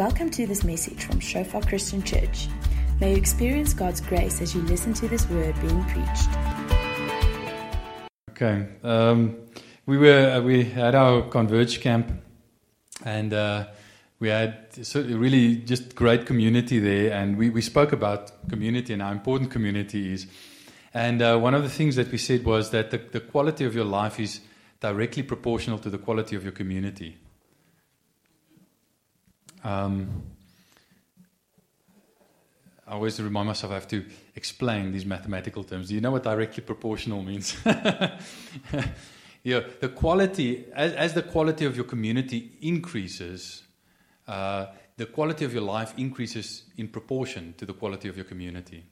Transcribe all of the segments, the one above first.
Welcome to this message from Shofar Christian Church. May you experience God's grace as you listen to this word being preached. Okay, um, we were uh, we had our Converge camp, and uh, we had really just great community there, and we, we spoke about community and how important community is. And uh, one of the things that we said was that the, the quality of your life is directly proportional to the quality of your community. Um, I always remind myself I have to explain these mathematical terms. Do you know what directly proportional means? yeah, the quality, as, as, the quality of your community increases, uh, the quality of your life increases in proportion to the quality of your community.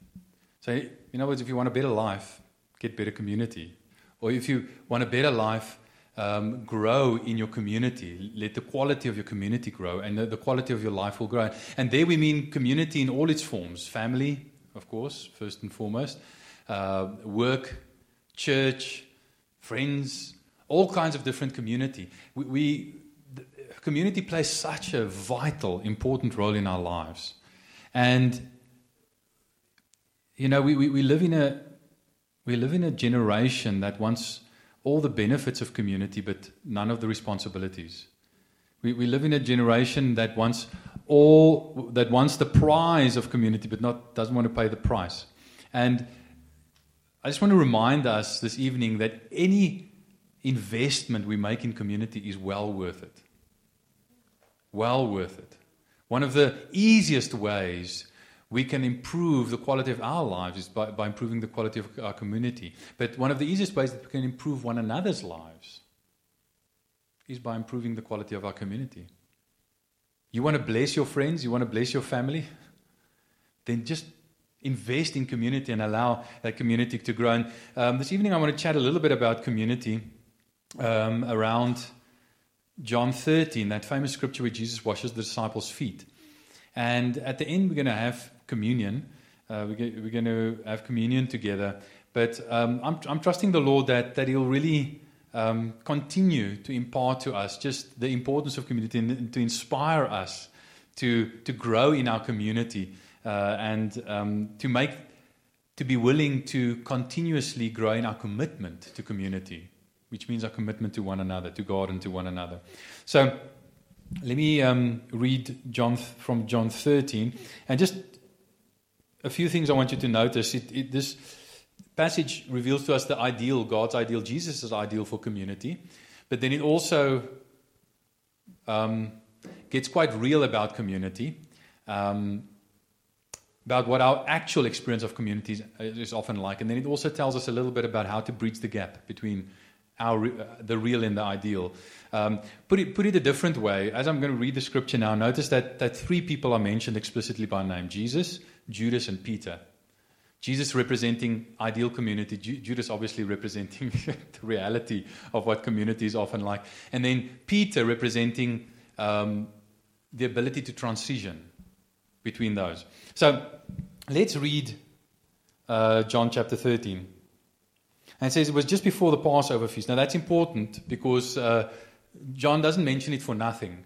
So, in other words, if you want a better life, get better community. Or if you want a better life, um, grow in your community. Let the quality of your community grow, and the, the, quality of your life will grow. And there we mean community in all its forms family, of course, first and foremost, uh, work, church, friends, all kinds of different community. We, we community plays such a vital, important role in our lives. And, you know, we, we, we live in a we live in a generation that wants all the benefits of community, but none of the responsibilities. We, we live in a generation that wants all that wants the prize of community, but not doesn't want to pay the price. And I just want to remind us this evening that any investment we make in community is well worth it. Well worth it. One of the easiest ways we can improve the quality of our lives is by, by improving the quality of our community. But one of the easiest ways that we can improve one another's lives is by improving the quality of our community. You want to bless your friends, you want to bless your family, then just invest in community and allow that community to grow. And um, this evening, I want to chat a little bit about community um, around John 13, that famous scripture where Jesus washes the disciples' feet. And at the end, we're going to have communion. Uh, we're, going to have communion together. But um, I'm, I'm, trusting the Lord that, that He'll really um, continue to impart to us just the importance of community and to inspire us to, to grow in our community uh, and um, to make to be willing to continuously grow in our commitment to community, which means our commitment to one another, to God and to one another. So let me um, read John from John 13 and just a few things I want you to notice. It, it, this passage reveals to us the ideal, God's ideal, Jesus' ideal for community, but then it also um, gets quite real about community, um, about what our actual experience of community is, is often like, and then it also tells us a little bit about how to bridge the gap between our, uh, the real and the ideal. Um, put, it, put it a different way, as I'm going to read the scripture now, notice that, that three people are mentioned explicitly by name Jesus, Judas, and Peter. Jesus representing ideal community, Judas obviously representing the reality of what community is often like, and then Peter representing um, the ability to transition between those. So let's read uh, John chapter 13. And it says it was just before the Passover feast. Now that's important because uh, John doesn't mention it for nothing.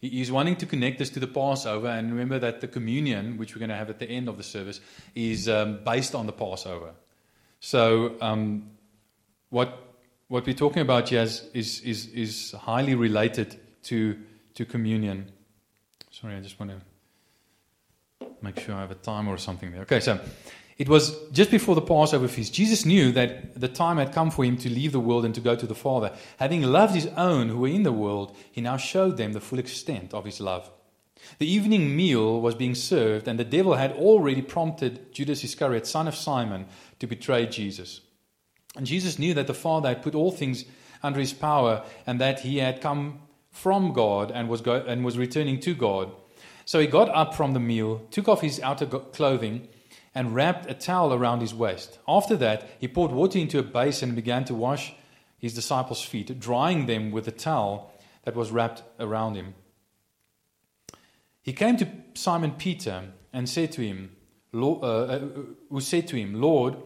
He's wanting to connect us to the Passover, and remember that the communion, which we're going to have at the end of the service, is um, based on the Passover. So, um, what what we're talking about here is, is, is, is highly related to, to communion. Sorry, I just want to make sure I have a time or something there. Okay, so it was just before the Passover feast. Jesus knew that the time had come for him to leave the world and to go to the Father. Having loved his own who were in the world, he now showed them the full extent of his love. The evening meal was being served, and the devil had already prompted Judas Iscariot, son of Simon, to betray Jesus. And Jesus knew that the Father had put all things under his power, and that he had come from God and was, go- and was returning to God. So he got up from the meal, took off his outer clothing, and wrapped a towel around his waist. After that, he poured water into a basin and began to wash his disciples' feet, drying them with the towel that was wrapped around him. He came to Simon Peter and said to him, uh, uh, who said to him, Lord,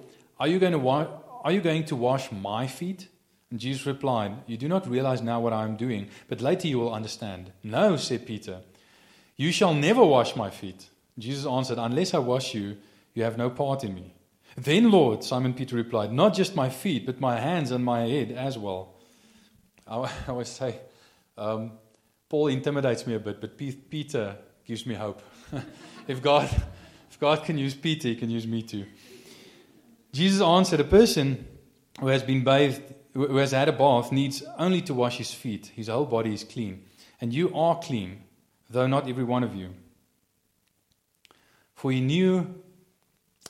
are you, going to wa- are you going to wash my feet? And Jesus replied, You do not realize now what I am doing, but later you will understand. No, said Peter. You shall never wash my feet. Jesus answered, Unless I wash you, you have no part in me. Then, Lord, Simon Peter replied, Not just my feet, but my hands and my head as well. I always say, um, Paul intimidates me a bit, but Peter gives me hope. if, God, if God can use Peter, he can use me too. Jesus answered, A person who has been bathed, who has had a bath, needs only to wash his feet. His whole body is clean. And you are clean, though not every one of you. For he knew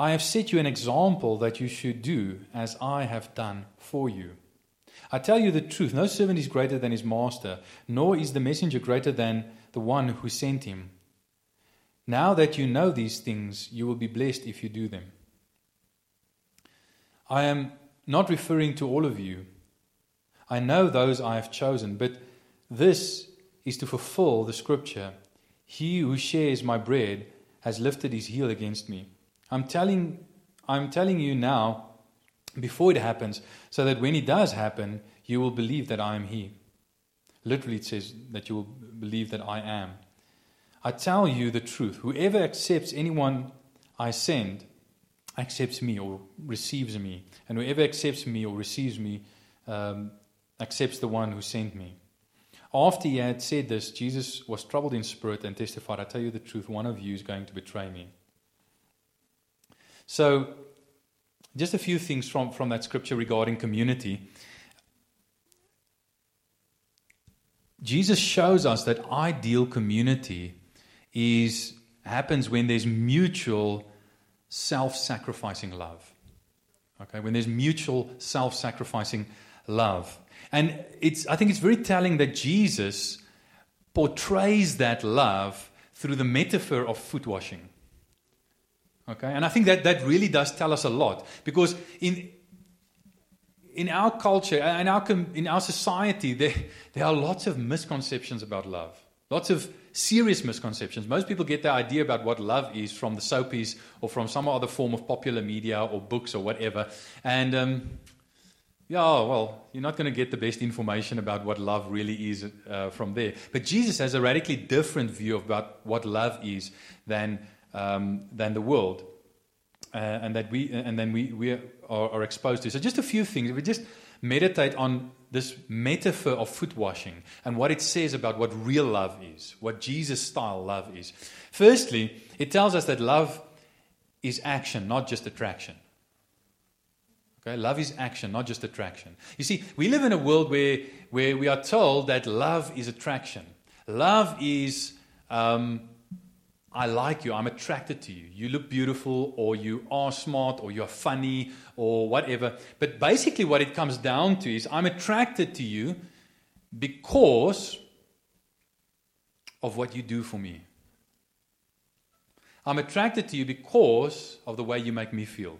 I have set you an example that you should do as I have done for you. I tell you the truth no servant is greater than his master, nor is the messenger greater than the one who sent him. Now that you know these things, you will be blessed if you do them. I am not referring to all of you. I know those I have chosen, but this is to fulfill the scripture He who shares my bread has lifted his heel against me. I'm telling, I'm telling you now, before it happens, so that when it does happen, you will believe that I am He. Literally, it says that you will believe that I am. I tell you the truth. Whoever accepts anyone I send accepts me or receives me. And whoever accepts me or receives me um, accepts the one who sent me. After he had said this, Jesus was troubled in spirit and testified, I tell you the truth, one of you is going to betray me. So, just a few things from, from that scripture regarding community. Jesus shows us that ideal community is happens when there's mutual self-sacrificing love. Okay, when there's mutual self-sacrificing love. And it's I think it's very telling that Jesus portrays that love through the metaphor of foot washing. Okay, and I think that that really does tell us a lot because in in our culture, in our, in our society, there, there are lots of misconceptions about love. Lots of serious misconceptions. Most people get their idea about what love is from the soapies or from some other form of popular media or books or whatever. And um, yeah, well, you're not going to get the best information about what love really is uh, from there. But Jesus has a radically different view about what love is than, um, than the world. Uh, and that we and then we, we are, are exposed to. So just a few things. We just meditate on this metaphor of foot washing and what it says about what real love is, what Jesus style love is. Firstly, it tells us that love is action, not just attraction. Okay, love is action, not just attraction. You see, we live in a world where, where we are told that love is attraction. Love is um, I like you, I'm attracted to you. You look beautiful, or you are smart, or you're funny, or whatever. But basically, what it comes down to is I'm attracted to you because of what you do for me. I'm attracted to you because of the way you make me feel.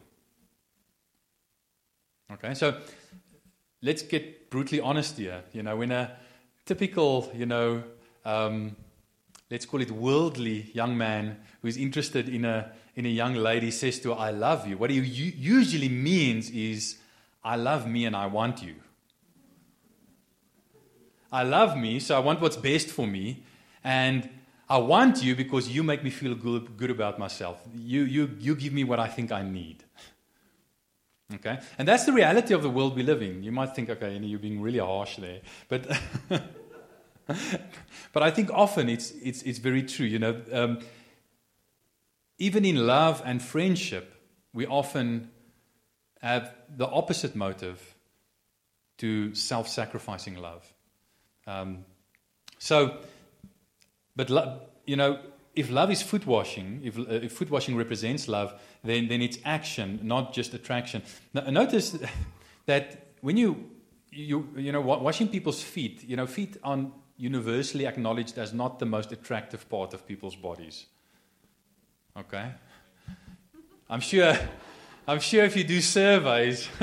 Okay, so let's get brutally honest here. You know, when a typical, you know, um, let's call it worldly young man who is interested in a, in a young lady says to her, I love you, what he usually means is, I love me and I want you. I love me, so I want what's best for me. And I want you because you make me feel good, good about myself. You, you, you give me what I think I need. Okay? And that's the reality of the world we live in. You might think, okay, you're being really harsh there. But but I think often it's, it's, it's very true. You know, um, even in love and friendship, we often have the opposite motive to self sacrificing love. Um, so, but, lo- you know, if love is foot washing, if, uh, if foot washing represents love, then, then it's action, not just attraction. Now, notice that when you, you, you know, washing people's feet, you know, feet on universally acknowledged as not the most attractive part of people's bodies. Okay? I'm sure, I'm sure if you do surveys,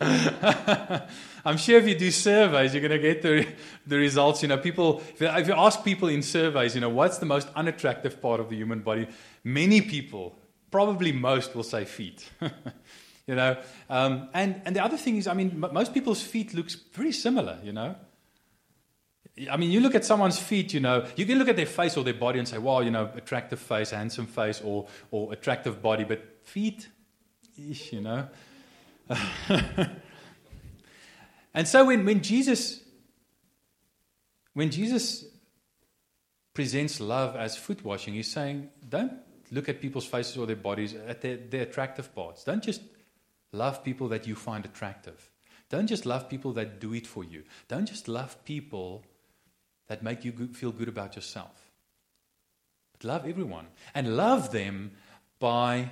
I'm sure if you do surveys, you're going to get the, the results. You know, people, if you, ask people in surveys, you know, what's the most unattractive part of the human body? Many people, probably most, will say feet. you know, um, and, and the other thing is, I mean, m- most people's feet looks very similar, you know. I mean, you look at someone's feet, you know, you can look at their face or their body and say, wow, you know, attractive face, handsome face, or, or attractive body, but feet, ish, you know. and so when, when Jesus when Jesus presents love as foot washing, he's saying, don't look at people's faces or their bodies at their, their attractive parts. Don't just love people that you find attractive. Don't just love people that do it for you. Don't just love people that make you feel good about yourself. But love everyone. And love them by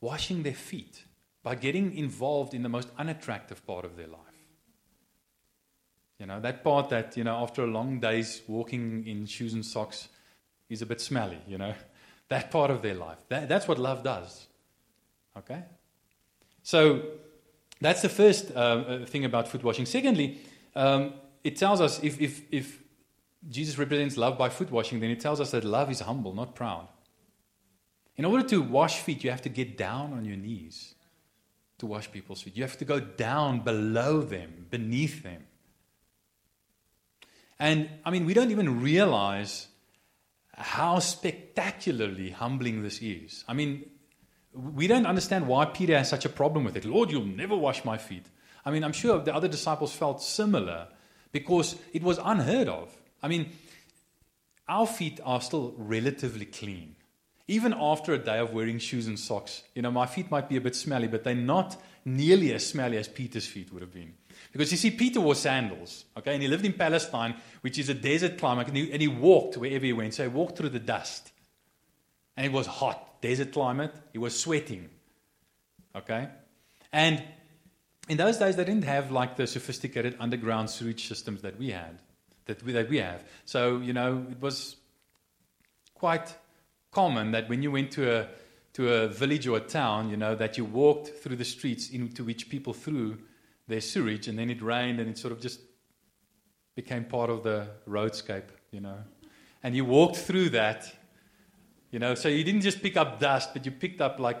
washing their feet, by getting involved in the most unattractive part of their life. You know, that part that, you know, after a long day's walking in shoes and socks is a bit smelly, you know. That part of their life. That, that's what love does. Okay? So, that's the first uh, uh thing about foot washing. Secondly, um, it tells us if, if, if Jesus represents love by foot washing, then he tells us that love is humble, not proud. In order to wash feet, you have to get down on your knees to wash people's feet. You have to go down below them, beneath them. And I mean, we don't even realize how spectacularly humbling this is. I mean, we don't understand why Peter has such a problem with it. Lord, you'll never wash my feet. I mean, I'm sure the other disciples felt similar because it was unheard of. I mean, our feet are still relatively clean. Even after a day of wearing shoes and socks, you know, my feet might be a bit smelly, but they're not nearly as smelly as Peter's feet would have been. Because you see, Peter wore sandals, okay, and he lived in Palestine, which is a desert climate, and he, and he walked wherever he went. So he walked through the dust. And it was hot, desert climate. He was sweating, okay? And in those days, they didn't have like the sophisticated underground sewage systems that we had that we, that we have. So, you know, it was quite common that when you went to a, to a village or a town, you know, that you walked through the streets into which people threw their sewage, and then it rained, and it sort of just became part of the roadscape, you know. And you walked through that, you know, so you didn't just pick up dust, but you picked up like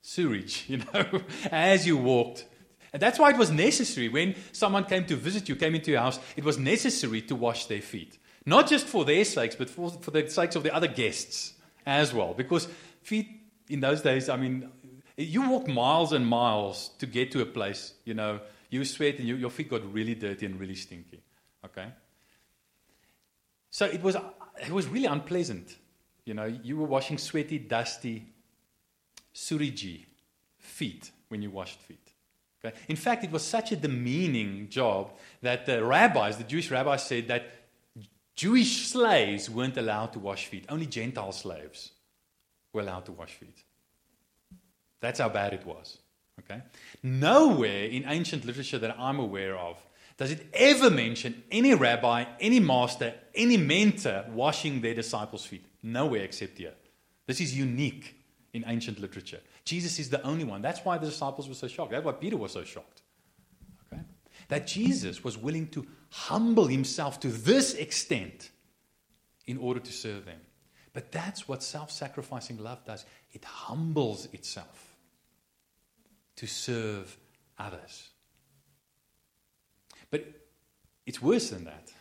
sewage, you know, as you walked and that's why it was necessary when someone came to visit you, came into your house, it was necessary to wash their feet. Not just for their sakes, but for, for the sakes of the other guests as well. Because feet in those days, I mean, you walked miles and miles to get to a place, you know, you sweat and you, your feet got really dirty and really stinky. Okay? So it was, it was really unpleasant. You know, you were washing sweaty, dusty, suriji feet when you washed feet. Okay? In fact, it was such a demeaning job that the rabbis, the Jewish rabbis, said that Jewish slaves weren't allowed to wash feet. Only Gentile slaves were allowed to wash feet. That's how bad it was. Okay? Nowhere in ancient literature that I'm aware of does it ever mention any rabbi, any master, any mentor washing their disciples' feet. Nowhere except here. This is unique in ancient literature. Jesus is the only one. That's why the disciples were so shocked. That's why Peter was so shocked. Okay? That Jesus was willing to humble himself to this extent in order to serve them. But that's what self sacrificing love does it humbles itself to serve others. But it's worse than that.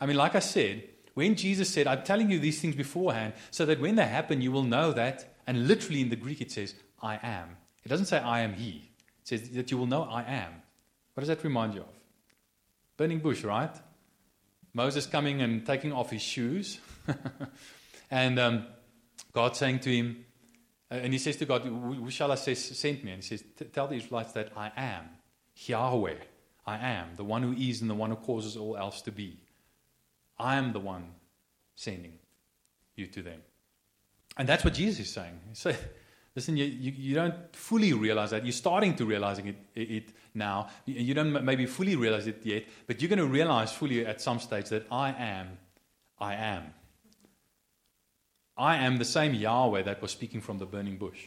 I mean, like I said, when Jesus said, I'm telling you these things beforehand so that when they happen, you will know that and literally in the Greek it says, I am. It doesn't say, I am he. It says that you will know I am. What does that remind you of? Burning bush, right? Moses coming and taking off his shoes. and um, God saying to him, uh, and he says to God, Who shall I say sent me? And he says, Tell the Israelites that I am Yahweh. I am the one who is and the one who causes all else to be. I am the one sending you to them. And that's what Jesus is saying. He said, listen, you, you, you, don't fully realize that. You're starting to realizing it, it, it now. You don't maybe fully realize it yet, but you're going to realize fully at some stage that I am, I am. I am the same Yahweh that was speaking from the burning bush.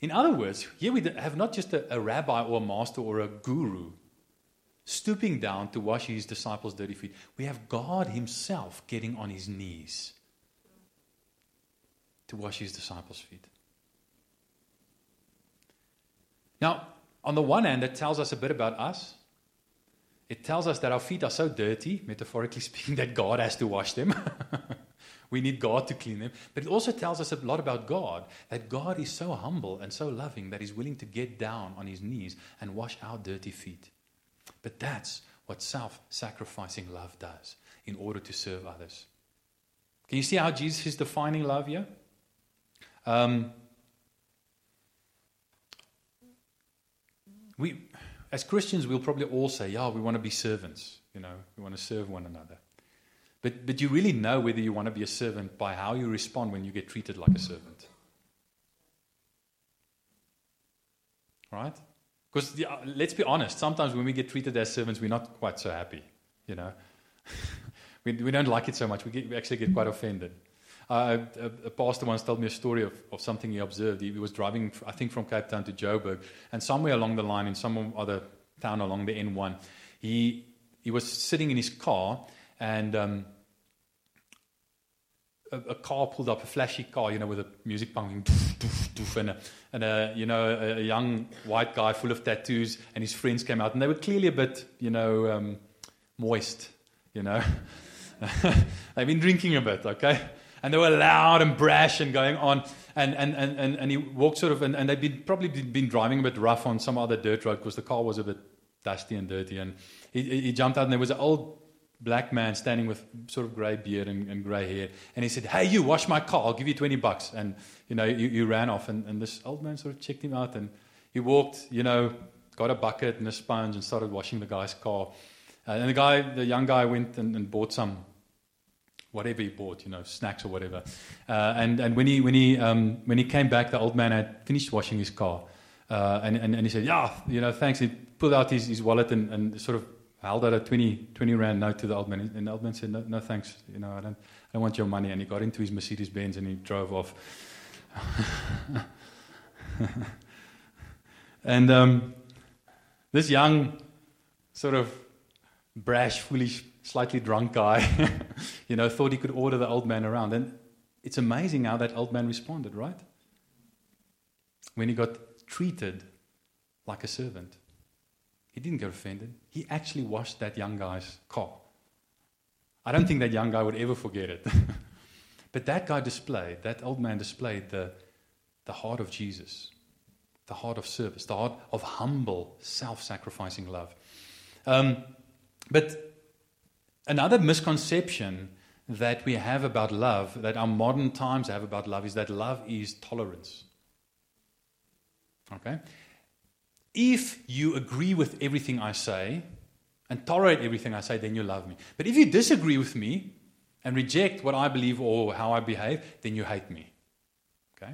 In other words, here we have not just a, a rabbi or a master or a guru stooping down to wash his disciples' dirty feet. We have God Himself getting on His knees to wash His disciples' feet. Now, on the one hand, it tells us a bit about us. It tells us that our feet are so dirty, metaphorically speaking, that God has to wash them. we need God to clean them. But it also tells us a lot about God, that God is so humble and so loving that He's willing to get down on His knees and wash our dirty feet. But that's what self sacrificing love does in order to serve others. Can you see how Jesus is defining love here? Um, we, as Christians, we'll probably all say, yeah, we want to be servants. You know, we want to serve one another. But, but you really know whether you want to be a servant by how you respond when you get treated like a servant. Right? Because yeah, let's be honest, sometimes when we get treated as servants, we're not quite so happy. You know, we, we don't like it so much. We, get, we actually get quite offended. A, a, pastor once told me a story of, of something he observed. He, he, was driving, I think, from Cape Town to Joburg, and somewhere along the line, in some other town along the N1, he he was sitting in his car, and um, a, a, car pulled up, a flashy car, you know, with a music pumping, doof, doof, doof, and, a, and a, you know, a, a, young white guy full of tattoos, and his friends came out, and they were clearly a bit, you know, um, moist, you know. They've been drinking a bit, okay? And they were loud and brash and going on. And, and, and, and, and he walked sort of, and, and they'd been, probably been driving a bit rough on some other dirt road because the car was a bit dusty and dirty. And he, he jumped out, and there was an old black man standing with sort of grey beard and, and grey hair. And he said, Hey, you, wash my car. I'll give you 20 bucks. And, you know, you, you ran off. And, and this old man sort of checked him out. And he walked, you know, got a bucket and a sponge and started washing the guy's car. Uh, and the guy, the young guy, went and, and, bought some, whatever he bought, you know, snacks or whatever. Uh, and and when he when he um, when he came back, the old man had finished washing his car, uh, and, and and he said, "Yeah, you know, thanks." He pulled out his, his wallet and, and sort of held out a 20, 20 rand note to the old man. And the old man said, no, no thanks. You know, I don't, I don't want your money. And he got into his Mercedes Benz and he drove off. and um, this young, sort of brash, foolish, slightly drunk guy, you know, thought he could order the old man around. And it's amazing how that old man responded, right? When he got treated like a servant. He didn't get offended. He actually washed that young guy's car. I don't think that young guy would ever forget it. but that guy displayed, that old man displayed the, the heart of Jesus, the heart of service, the heart of humble, self sacrificing love. Um, but another misconception that we have about love, that our modern times have about love, is that love is tolerance. Okay? if you agree with everything I say and tolerate everything I say, then you love me. But if you disagree with me and reject what I believe or how I behave, then you hate me. Okay?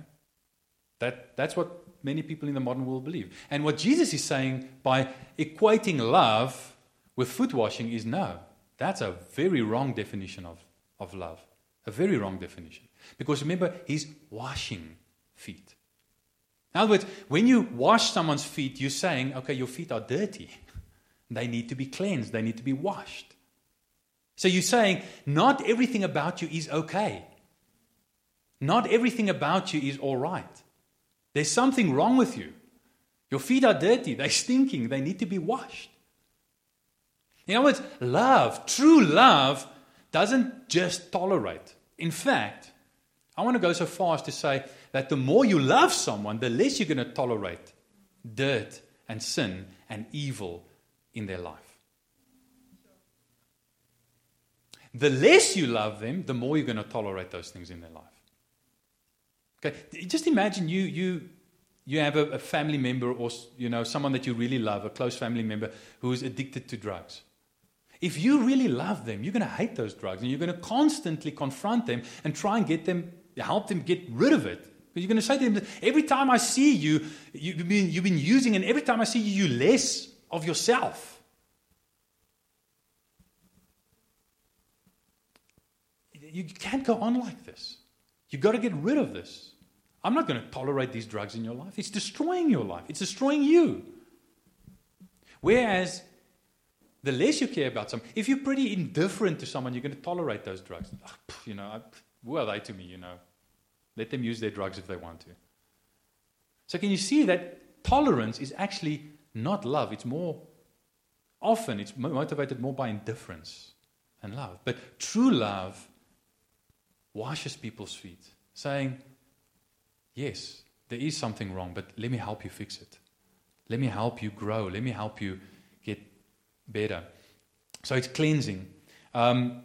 That, that's what many people in the modern world believe. And what Jesus is saying by equating love with foot washing is no. That's a very wrong definition of, of love. A very wrong definition. Because remember, he's washing feet. In other words, when you wash someone's feet, you're saying, okay, your feet are dirty. They need to be cleansed, they need to be washed. So you're saying, not everything about you is okay. Not everything about you is all right. There's something wrong with you. Your feet are dirty, they're stinking, they need to be washed. In other words, love, true love, doesn't just tolerate. In fact, I want to go so far as to say that the more you love someone, the less you're going to tolerate dirt and sin and evil in their life. The less you love them, the more you're going to tolerate those things in their life. Okay, just imagine you you you have a, a family member or you know someone that you really love, a close family member who is addicted to drugs. If you really love them, you're going to hate those drugs and you're going to constantly confront them and try and get them help them get rid of it because you're going to say to them, every time I see you, you've been, you've been using, and every time I see you, you less of yourself. You can't go on like this. You've got to get rid of this. I'm not going to tolerate these drugs in your life. It's destroying your life, it's destroying you. Whereas the less you care about someone, if you're pretty indifferent to someone, you're going to tolerate those drugs. Oh, you know, who are they to me, you know? Let them use their drugs if they want to. So, can you see that tolerance is actually not love? It's more, often, it's motivated more by indifference and love. But true love washes people's feet, saying, Yes, there is something wrong, but let me help you fix it. Let me help you grow. Let me help you better. So it's cleansing. Um,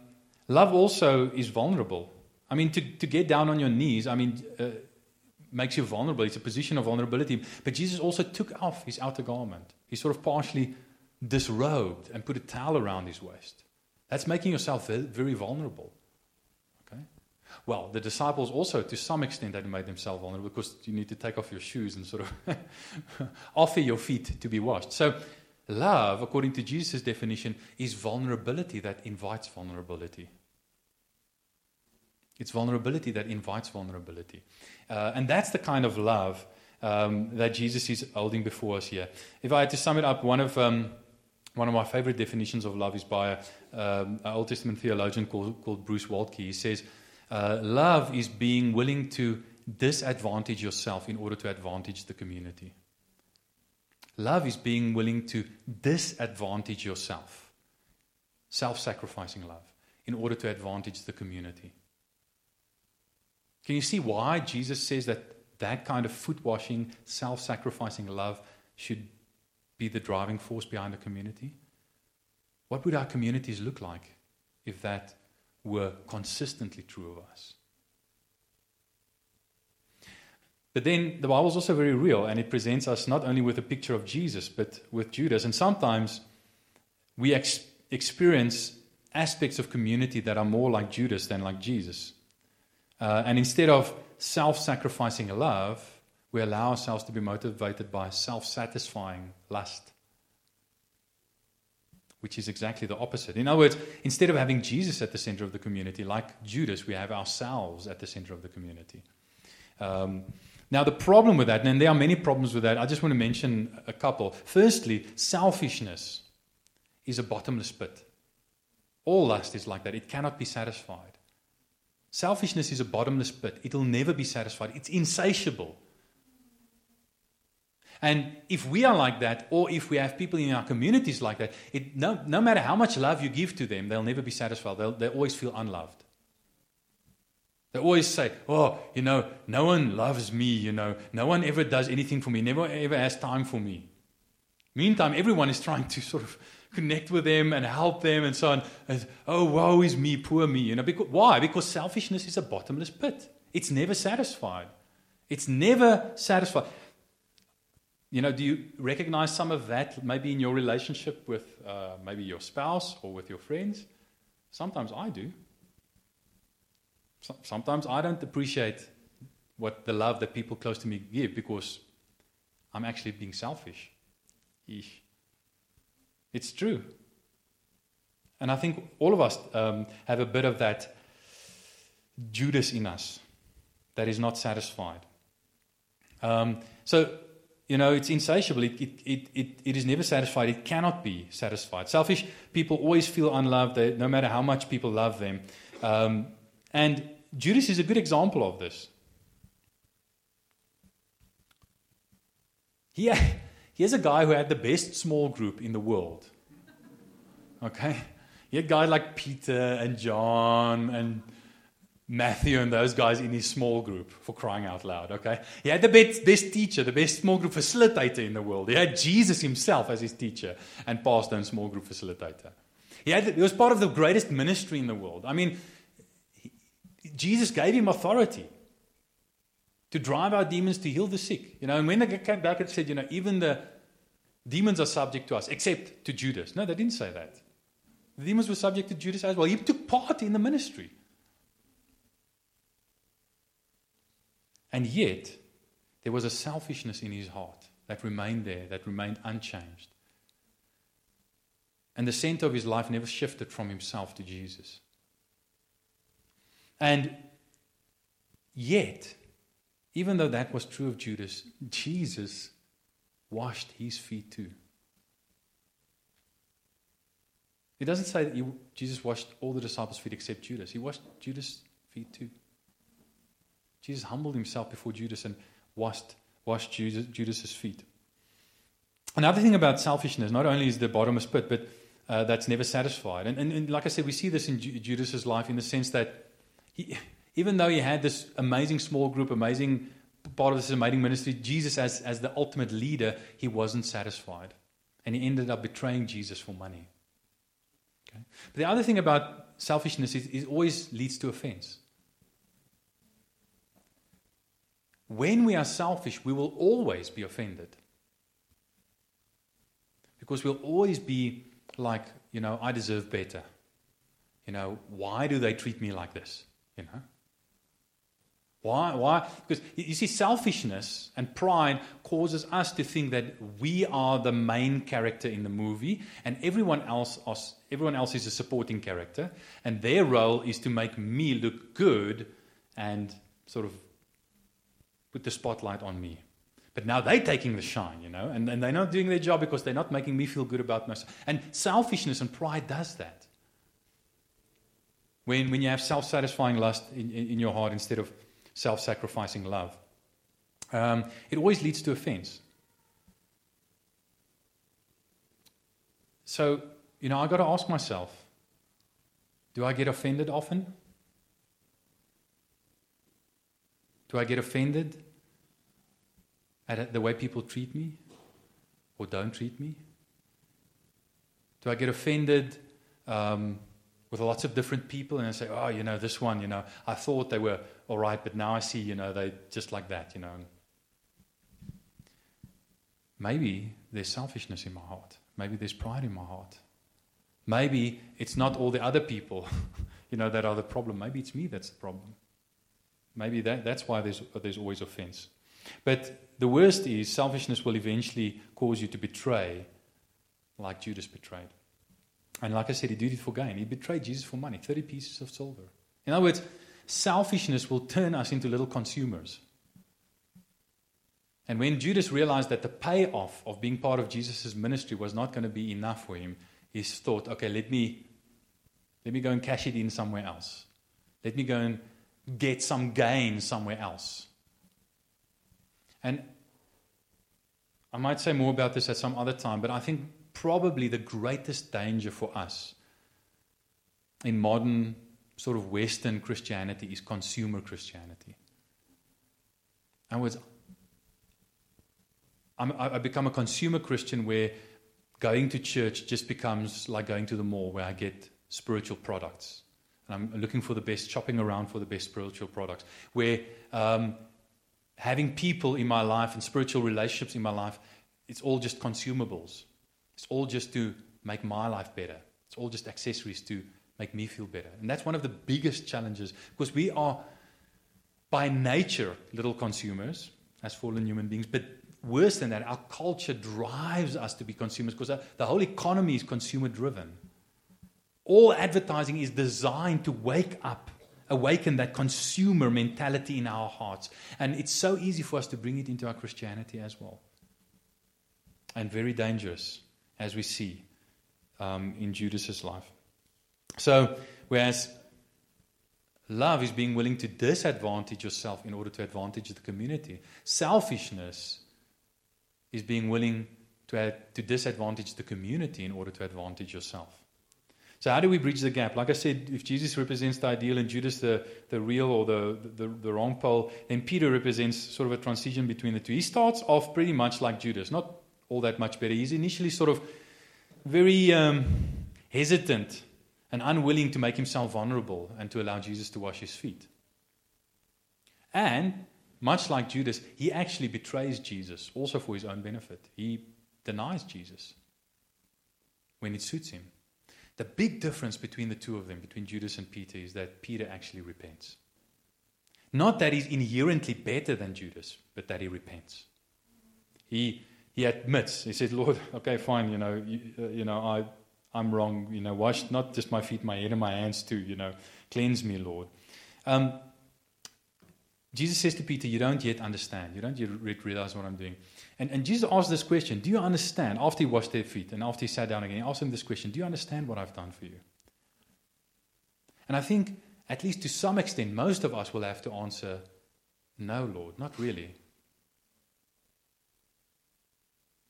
love also is vulnerable. I mean, to, to get down on your knees, I mean, uh, makes you vulnerable. It's a position of vulnerability. But Jesus also took off his outer garment. He sort of partially disrobed and put a towel around his waist. That's making yourself very vulnerable. Okay? Well, the disciples also, to some extent, had made themselves vulnerable because you need to take off your shoes and sort of offer your feet to be washed. So, love, according to Jesus' definition, is vulnerability that invites vulnerability. It's vulnerability that invites vulnerability. Uh, and that's the kind of love um, that Jesus is holding before us here. If I had to sum it up, one of, um, one of my favorite definitions of love is by um, an Old Testament theologian called, called Bruce Waltke. He says, uh, Love is being willing to disadvantage yourself in order to advantage the community. Love is being willing to disadvantage yourself, self sacrificing love, in order to advantage the community. Can you see why Jesus says that that kind of foot washing, self sacrificing love should be the driving force behind the community? What would our communities look like if that were consistently true of us? But then the Bible is also very real, and it presents us not only with a picture of Jesus, but with Judas. And sometimes we ex- experience aspects of community that are more like Judas than like Jesus. Uh, and instead of self sacrificing love, we allow ourselves to be motivated by self satisfying lust, which is exactly the opposite. In other words, instead of having Jesus at the center of the community, like Judas, we have ourselves at the center of the community. Um, now, the problem with that, and there are many problems with that, I just want to mention a couple. Firstly, selfishness is a bottomless pit. All lust is like that, it cannot be satisfied. Selfishness is a bottomless pit. It'll never be satisfied. It's insatiable. And if we are like that, or if we have people in our communities like that, it, no, no matter how much love you give to them, they'll never be satisfied. They'll, they always feel unloved. They always say, Oh, you know, no one loves me, you know, no one ever does anything for me, never ever has time for me. Meantime, everyone is trying to sort of connect with them and help them and so on. And, oh, woe is me, poor me. You know, because, why? Because selfishness is a bottomless pit. It's never satisfied. It's never satisfied. You know, do you recognize some of that maybe in your relationship with uh, maybe your spouse or with your friends? Sometimes I do. So, sometimes I don't appreciate what the love that people close to me give because I'm actually being selfish. Eesh. It's true. And I think all of us um, have a bit of that Judas in us that is not satisfied. Um, so, you know, it's insatiable. It, it, it, it, it is never satisfied. It cannot be satisfied. Selfish people always feel unloved, they, no matter how much people love them. Um, and Judas is a good example of this. He, Here's a guy who had the best small group in the world. Okay? He had guys like Peter and John and Matthew and those guys in his small group for crying out loud. Okay? He had the best, best teacher, the best small group facilitator in the world. He had Jesus himself as his teacher and pastor and small group facilitator. He, had, he was part of the greatest ministry in the world. I mean, Jesus gave him authority to drive out demons, to heal the sick. You know, and when they came back and said, you know, even the demons are subject to us, except to Judas. No, they didn't say that. The demons were subject to Judas as well. He took part in the ministry. And yet, there was a selfishness in his heart that remained there, that remained unchanged. And the center of his life never shifted from himself to Jesus. And yet, even though that was true of Judas, Jesus washed his feet too. It doesn't say that he, Jesus washed all the disciples' feet except Judas. He washed Judas' feet too. Jesus humbled himself before Judas and washed, washed Judas, feet. Another thing about selfishness, not only is the bottomless pit, but uh, that's never satisfied. And, and, and, like I said, we see this in Ju- Judas's life in the sense that even though he had this amazing small group, amazing part of this amazing ministry, Jesus, as, as the ultimate leader, he wasn't satisfied. And he ended up betraying Jesus for money. Okay? But the other thing about selfishness is it always leads to offense. When we are selfish, we will always be offended. Because we'll always be like, you know, I deserve better. You know, why do they treat me like this? You know? Why? Why? Because you see, selfishness and pride causes us to think that we are the main character in the movie, and everyone else, everyone else is a supporting character, and their role is to make me look good and sort of put the spotlight on me. But now they're taking the shine, you know, and, and they're not doing their job because they're not making me feel good about myself. And selfishness and pride does that. When, when you have self satisfying lust in, in, your heart instead of self sacrificing love. Um, it always leads to offense. So, you know, I've got to ask myself do I get offended often? Do I get offended at the way people treat me or don't treat me? Do I get offended um, with lots of different people and I say, oh, you know, this one, you know, I thought they were all right, but now I see, you know, they just like that, you know. Maybe there's selfishness in my heart. Maybe there's pride in my heart. Maybe it's not all the other people, you know, that are the problem. Maybe it's me that's the problem. Maybe that, that's why there's, there's always offense. But the worst is selfishness will eventually cause you to betray, like Judas betrayed. And like I said, he did it for gain. He betrayed Jesus for money 30 pieces of silver. In other words, selfishness will turn us into little consumers. And when Judas realized that the payoff of being part of Jesus' ministry was not going to be enough for him, he thought, okay, let me, let me go and cash it in somewhere else. Let me go and get some gain somewhere else. And I might say more about this at some other time, but I think probably the greatest danger for us in modern sort of Western Christianity is consumer Christianity. Other words, I'm, I become a consumer Christian where going to church just becomes like going to the mall where I get spiritual products. And I'm looking for the best, shopping around for the best spiritual products. Where um, having people in my life and spiritual relationships in my life, it's all just consumables. It's all just to make my life better. It's all just accessories to make me feel better. And that's one of the biggest challenges because we are, by nature, little consumers as fallen human beings. But worse than that, our culture drives us to be consumers because the whole economy is consumer driven. All advertising is designed to wake up, awaken that consumer mentality in our hearts. And it's so easy for us to bring it into our Christianity as well. And very dangerous as we see um, in Judas's life. So, whereas love is being willing to disadvantage yourself in order to advantage the community, selfishness is being willing to, to disadvantage the community in order to advantage yourself. So, how do we bridge the gap? Like I said, if Jesus represents the ideal and Judas the, the real or the, the, the wrong pole, then Peter represents sort of a transition between the two. He starts off pretty much like Judas, not all that much better. He's initially sort of very um, hesitant and unwilling to make himself vulnerable and to allow Jesus to wash his feet. And, much like Judas, he actually betrays Jesus also for his own benefit. He denies Jesus when it suits him. The big difference between the two of them, between Judas and Peter, is that Peter actually repents. Not that he's inherently better than Judas, but that he repents. He he admits, he says, Lord, okay, fine, you know, you, uh, you know, I, I'm wrong, you know, wash not just my feet, my head and my hands too, you know, cleanse me, Lord. Um, Jesus says to Peter, You don't yet understand. You don't yet realize what I'm doing. And, and Jesus asked this question Do you understand? After he washed their feet and after he sat down again, he asked them this question Do you understand what I've done for you? And I think, at least to some extent, most of us will have to answer, No, Lord, not really.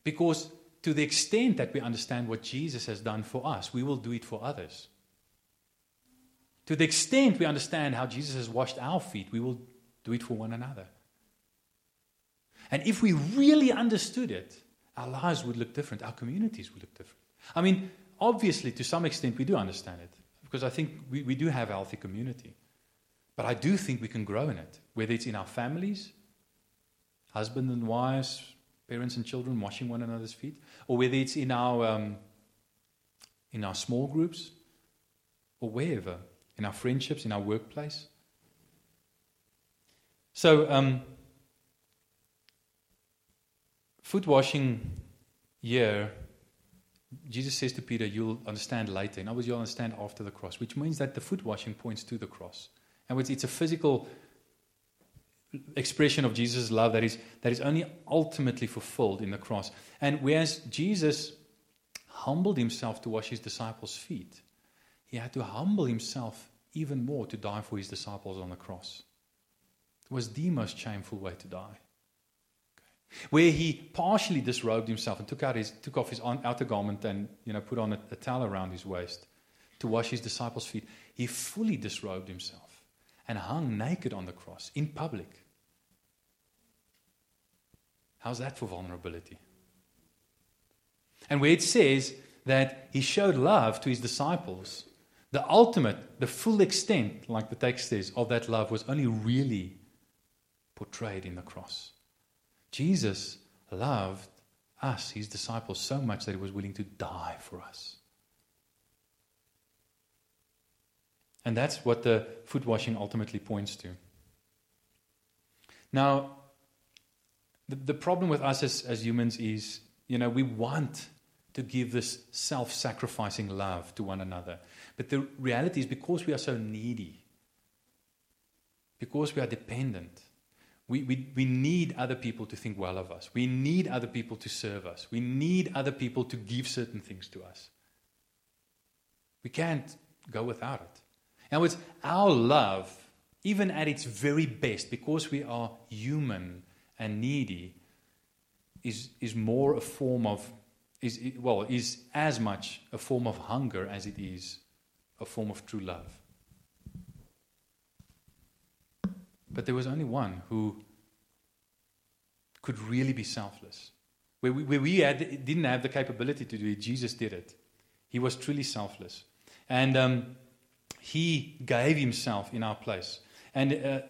Because to the extent that we understand what Jesus has done for us, we will do it for others. To the extent we understand how Jesus has washed our feet, we will do it for one another. And if we really understood it, our lives would look different, our communities would look different. I mean, obviously, to some extent, we do understand it, because I think we, we do have a healthy community. But I do think we can grow in it, whether it's in our families, husband and wives, parents and children washing one another's feet, or whether it's in our, um, in our small groups, or wherever, in our friendships, in our workplace. So, um, foot washing here, Jesus says to Peter, You'll understand later. In other words, you'll understand after the cross, which means that the foot washing points to the cross. Words, it's a physical expression of Jesus' love that is, that is only ultimately fulfilled in the cross. And whereas Jesus humbled himself to wash his disciples' feet, he had to humble himself even more to die for his disciples on the cross. It was the most shameful way to die. Where he partially disrobed himself and took, out his, took off his outer garment and you know, put on a, a towel around his waist to wash his disciples' feet, he fully disrobed himself and hung naked on the cross in public. How's that for vulnerability? And where it says that he showed love to his disciples, the ultimate, the full extent, like the text says, of that love was only really portrayed in the cross. Jesus loved us, his disciples, so much that he was willing to die for us. And that's what the foot washing ultimately points to. Now, the, the problem with us as, as humans is, you know, we want to give this self sacrificing love to one another. But the reality is because we are so needy, because we are dependent, we, we, we need other people to think well of us. We need other people to serve us. We need other people to give certain things to us. We can't go without it. In other words, our love, even at its very best, because we are human and needy, is, is more a form of, is, well, is as much a form of hunger as it is a form of true love. But there was only one who could really be selfless. Where we, where we had, didn't have the capability to do it, Jesus did it. He was truly selfless. And um, he gave himself in our place. And uh,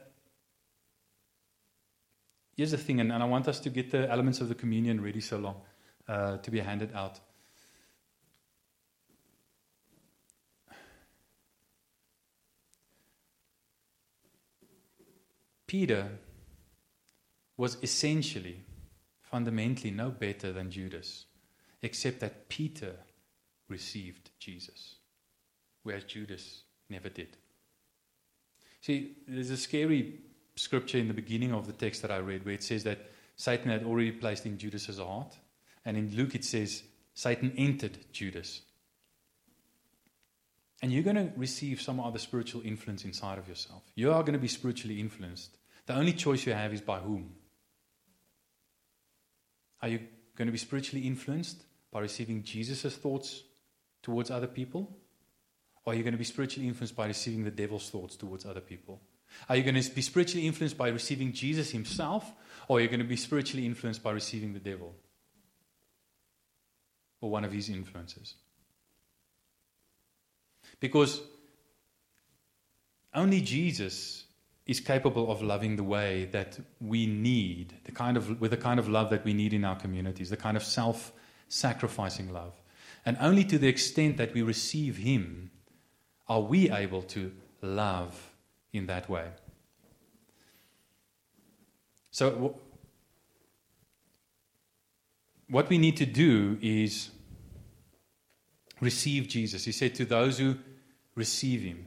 here's the thing, and, and, I want us to get the elements of the communion ready so long uh, to be handed out. Peter was essentially, fundamentally, no better than Judas, except that Peter received Jesus, whereas Judas never did. See, there's a scary scripture in the beginning of the text that I read where it says that Satan had already placed in Judas's heart. And in Luke it says Satan entered Judas. And you're going to receive some other spiritual influence inside of yourself. You are going to be spiritually influenced the only choice you have is by whom. Are you going to be spiritually influenced by receiving Jesus' thoughts towards other people? Are you going to be spiritually influenced by receiving the devil's thoughts towards other people? Are you going to be spiritually influenced by receiving Jesus himself? Or are you going to be spiritually influenced by receiving the devil? Or one of his influences? Because only Jesus is capable of loving the way that we need, the kind of, with the kind of love that we need in our communities, the kind of self sacrificing love. And only to the extent that we receive Him are we able to love in that way. So, what we need to do is receive Jesus. He said, To those who receive Him,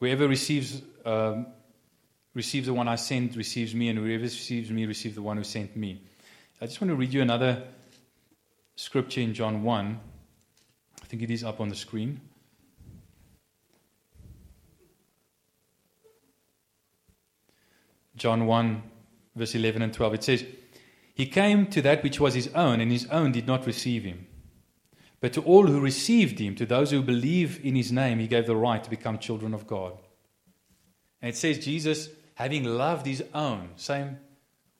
whoever receives um, receives the one I sent receives me, and whoever receives me receives the one who sent me. I just want to read you another scripture in John 1. I think it is up on the screen. John 1, verse 11 and 12. It says, He came to that which was his own, and his own did not receive him. But to all who received him, to those who believe in his name, he gave the right to become children of God. And it says, Jesus, having loved his own, same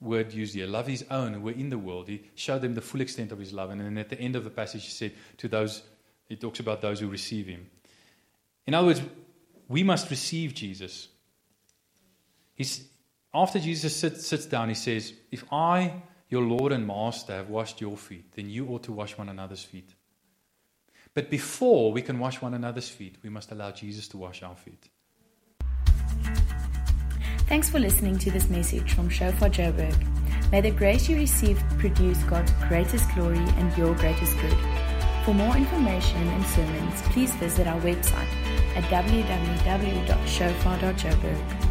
word used here, love his own who were in the world, he showed them the full extent of his love. And then at the end of the passage, he said, to those, he talks about those who receive him. In other words, we must receive Jesus. He's, after Jesus sits, sits down, he says, If I, your Lord and Master, have washed your feet, then you ought to wash one another's feet. But before we can wash one another's feet, we must allow Jesus to wash our feet. Thanks for listening to this message from Shofar Joburg. May the grace you receive produce God's greatest glory and your greatest good. For more information and sermons, please visit our website at www.shofar.joburg.